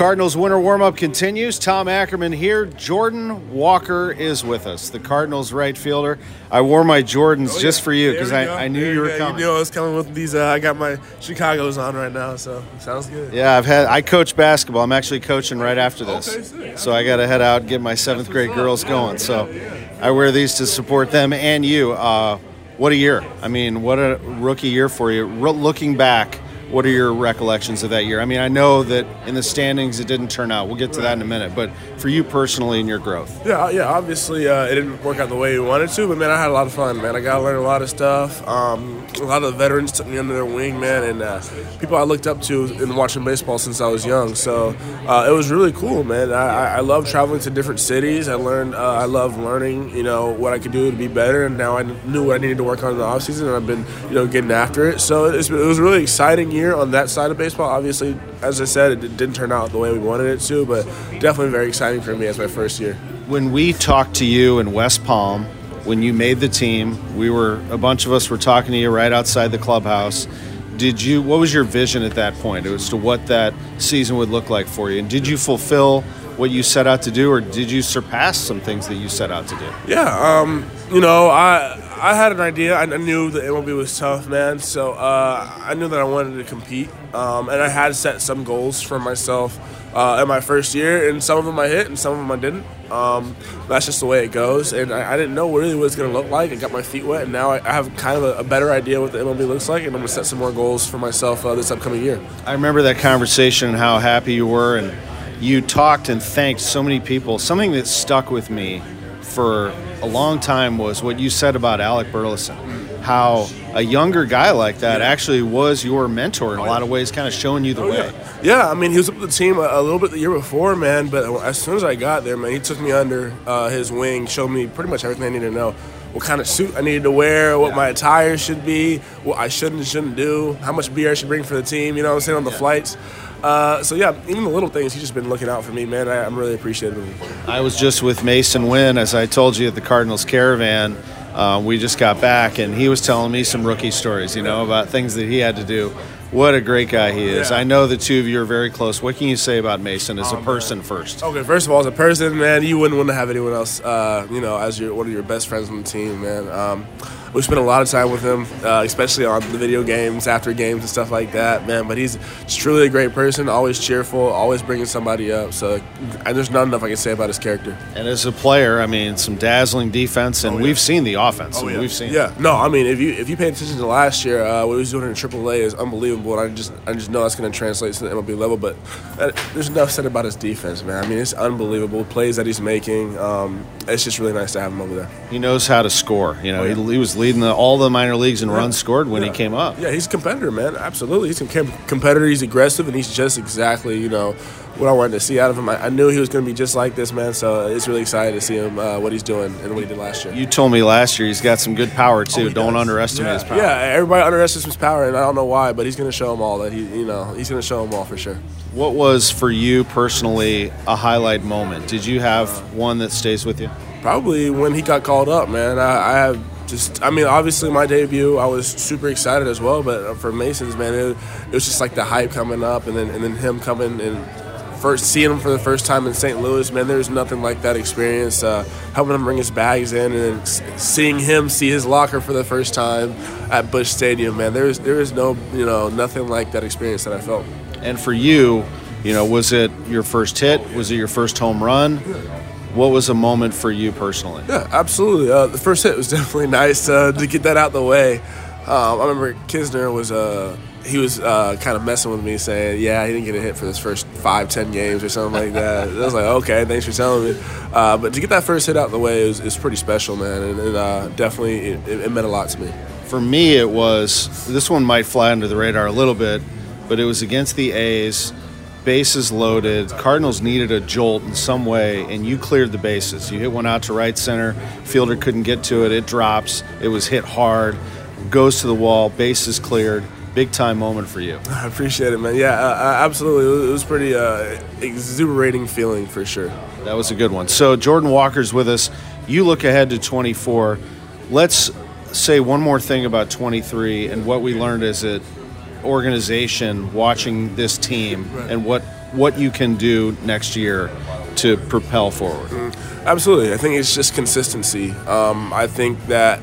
Cardinals winter warm-up continues. Tom Ackerman here. Jordan Walker is with us, the Cardinals right fielder. I wore my Jordans Oh, yeah. just for you because I. I knew There you were go. coming. You knew I was coming with these. Uh, I got my Chicago's on right now, so sounds good. Yeah, I've had. I coach basketball. I'm actually coaching right after this, Okay, so I got to head out and get my seventh grade girls going. So I wear these to support them and you. Uh, what a year! I mean, what a rookie year for you. Re- looking back, what are your recollections of that year? I mean, I know that in the standings it didn't turn out. We'll get to that in a minute. But for you personally and your growth, Yeah, yeah. Obviously, uh, it didn't work out the way we wanted to, but man, I had a lot of fun, man. I got to learn a lot of stuff. Um, a lot of the veterans took me under their wing, man, and uh, people I looked up to in watching baseball since I was young. So uh, it was really cool, man. I, I, love traveling to different cities. I learned, uh, I love learning, you know, what I could do to be better, and now I knew what I needed to work on in the offseason, and I've been, you know, getting after it. So it was really exciting year on that side of baseball. Obviously, as I said, it didn't turn out the way we wanted it to, but definitely very exciting for me as my first year. when we talked to you in West Palm, when you made the team, we were a bunch of us were talking to you right outside the clubhouse. Did you? What was your vision at that point as to what that season would look like for you? And did you fulfill what you set out to do, or did you surpass some things that you set out to do? Yeah, um, you know, I I had an idea. I knew the MLB was tough, man. So uh, I knew that I wanted to compete, um, and I had set some goals for myself uh, in my first year, and some of them I hit, and some of them I didn't. Um, that's just the way it goes, and I, I didn't know really what it's going to look like. I got my feet wet, and now I, I have kind of a, a better idea what the MLB looks like, and I'm going to set some more goals for myself uh, this upcoming year. I remember that conversation and how happy you were, and you talked and thanked so many people. Something that stuck with me for a long time was what you said about Alec Burleson. How a younger guy like that actually was your mentor in a lot of ways, kind of showing you the way. Yeah, I mean, he was up with the team a, a little bit the year before, man. But as soon as I got there, man, he took me under uh, his wing, showed me pretty much everything I needed to know. What kind of suit I needed to wear, what my attire should be, what I should and shouldn't do, how much beer I should bring for the team, you know what I'm saying, on the flights. Uh, so, yeah, even the little things, he's just been looking out for me, man. I, I'm really appreciative of him. I was just with Masyn Winn, as I told you at the Cardinals Caravan. Uh, we just got back, and he was telling me some rookie stories, you know, about things that he had to do. What a great guy he is. Yeah. I know the two of you are very close. What can you say about Mason as a person first? Okay, first of all, as a person, man, you wouldn't want to have anyone else, uh, you know, as your one of your best friends on the team, man. Um, we spent a lot of time with him, uh, especially on the video games, after games, and stuff like that, man. But he's truly a great person, always cheerful, always bringing somebody up. So, and there's not enough I can say about his character. And as a player, I mean, some dazzling defense, and we've seen the offense. and We've seen Oh, Yeah, no, I mean, if you if you pay attention to last year, uh, what he was doing in AAA is unbelievable, and I just I just know that's going to translate to the MLB level. But uh, there's enough said about his defense, man. I mean, it's unbelievable plays that he's making. Um, it's just really nice to have him over there. He knows how to score. You know, he, he was leading the, all the minor leagues in runs scored when he came up. Yeah, he's a competitor, man. Absolutely, he's a com- competitor. He's aggressive, and he's just exactly you know what I wanted to see out of him. I, I knew he was going to be just like this, man. So it's really exciting to see him uh, what he's doing and what he did last year. You told me last year he's got some good power too. Don't underestimate yeah, his power. Yeah, everybody underestimates his power, and I don't know why, but he's going to show them all that he, you know, he's going to show them all for sure. What was for you personally a highlight moment? Did you have one that stays with you? Probably when he got called up, man. I, I have just, I mean, obviously my debut, I was super excited as well. But for Masyn's, man, it, it was just like the hype coming up, and then and then him coming and first seeing him for the first time in St. Louis, man. There's nothing like that experience. Uh, helping him bring his bags in, and seeing him see his locker for the first time at Busch Stadium, man. There's there is no, you know, nothing like that experience that I felt. And for you, you know, was it your first hit? Was it your first home run? What was a moment for you personally? Yeah, absolutely. Uh, the first hit was definitely nice uh, to get that out the way. Um, I remember Knizner was uh, he was uh, kind of messing with me, saying, "Yeah, he didn't get a hit for this first five, ten games or something like that. I was like, okay, thanks for telling me. Uh, but to get that first hit out of the way is, is pretty special, man, and, and uh, definitely it, it meant a lot to me. For me, it was this one might fly under the radar a little bit, but it was against the A's. Bases loaded. Cardinals needed a jolt in some way, and you cleared the bases. You hit one out to right center. Fielder couldn't get to it. It drops. It was hit hard. Goes to the wall. Bases cleared. Big time moment for you. I appreciate it, man. Yeah, uh, absolutely. It was pretty uh, exuberating feeling for sure. That was a good one. So Jordan Walker's with us. You look ahead to 24. Let's say one more thing about 23 and what we learned as an organization watching this team and what what you can do next year to propel forward. Mm, absolutely. I think it's just consistency. Um, I think that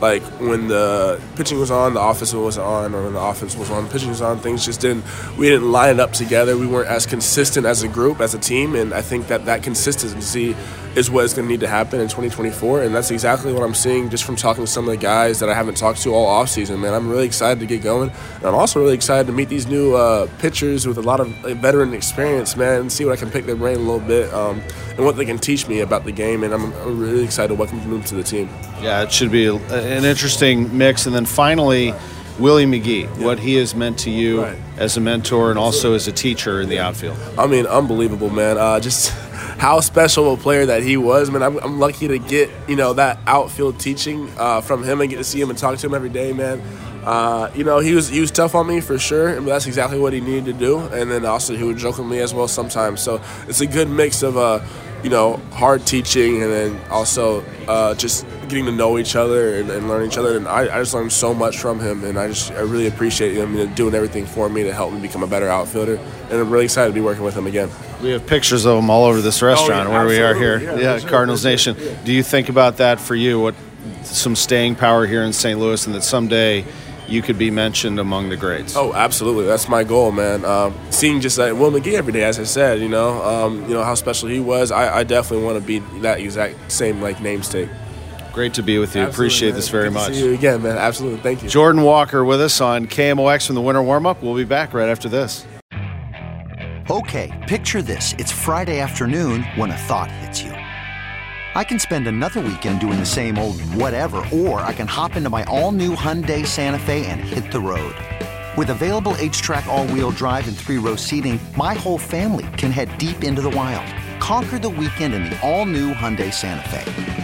like when the pitching was on, the offense was on, or when the offense was on, pitching was on. Things just didn't. We didn't line up together. We weren't as consistent as a group, as a team, and I think that that consistency is what is going to need to happen in 2024, and that's exactly what I'm seeing just from talking to some of the guys that I haven't talked to all offseason, man. I'm really excited to get going, and I'm also really excited to meet these new uh, pitchers with a lot of veteran experience, man, and see what I can pick their brain a little bit um, and what they can teach me about the game, and I'm, I'm really excited to welcome them to the team. Yeah, it should be an interesting mix, and then finally. Willie McGee, yeah. what he has meant to you right. as a mentor and also as a teacher in the outfield. I mean, unbelievable, man. Uh, just how special a player that he was. Man, I'm, I'm lucky to get you know that outfield teaching uh, from him and get to see him and talk to him every day, man. Uh, you know, he was he was tough on me for sure, and that's exactly what he needed to do. And then also he would joke with me as well sometimes. So it's a good mix of uh, you know, hard teaching and then also uh, just getting to know each other and, and learn each other. And I, I, just learned so much from him, and I just I really appreciate him doing everything for me to help me become a better outfielder. And I'm really excited to be working with him again. We have pictures of him all over this restaurant oh, yeah, where we are here. Yeah, yeah Cardinals Nation. Do you think about that for you? What some staying power here in St. Louis, and that someday you could be mentioned among the greats. Oh, absolutely. That's my goal, man. Um, seeing just like Will McGee every day, as I said, you know, um, you know how special he was. I, I definitely want to be that exact same like namesake. Great to be with you. Absolutely, Appreciate man. this very Good much. see you again, man. Absolutely. Thank you. Jordan Walker with us on KMOX from the Winter Warm Up. We'll be back right after this. Okay, picture this. It's Friday afternoon when a thought hits you. I can spend another weekend doing the same old whatever, or I can hop into my all-new Hyundai Santa Fe and hit the road. With available HTRAC all-wheel drive and three-row seating, my whole family can head deep into the wild. Conquer the weekend in the all-new Hyundai Santa Fe.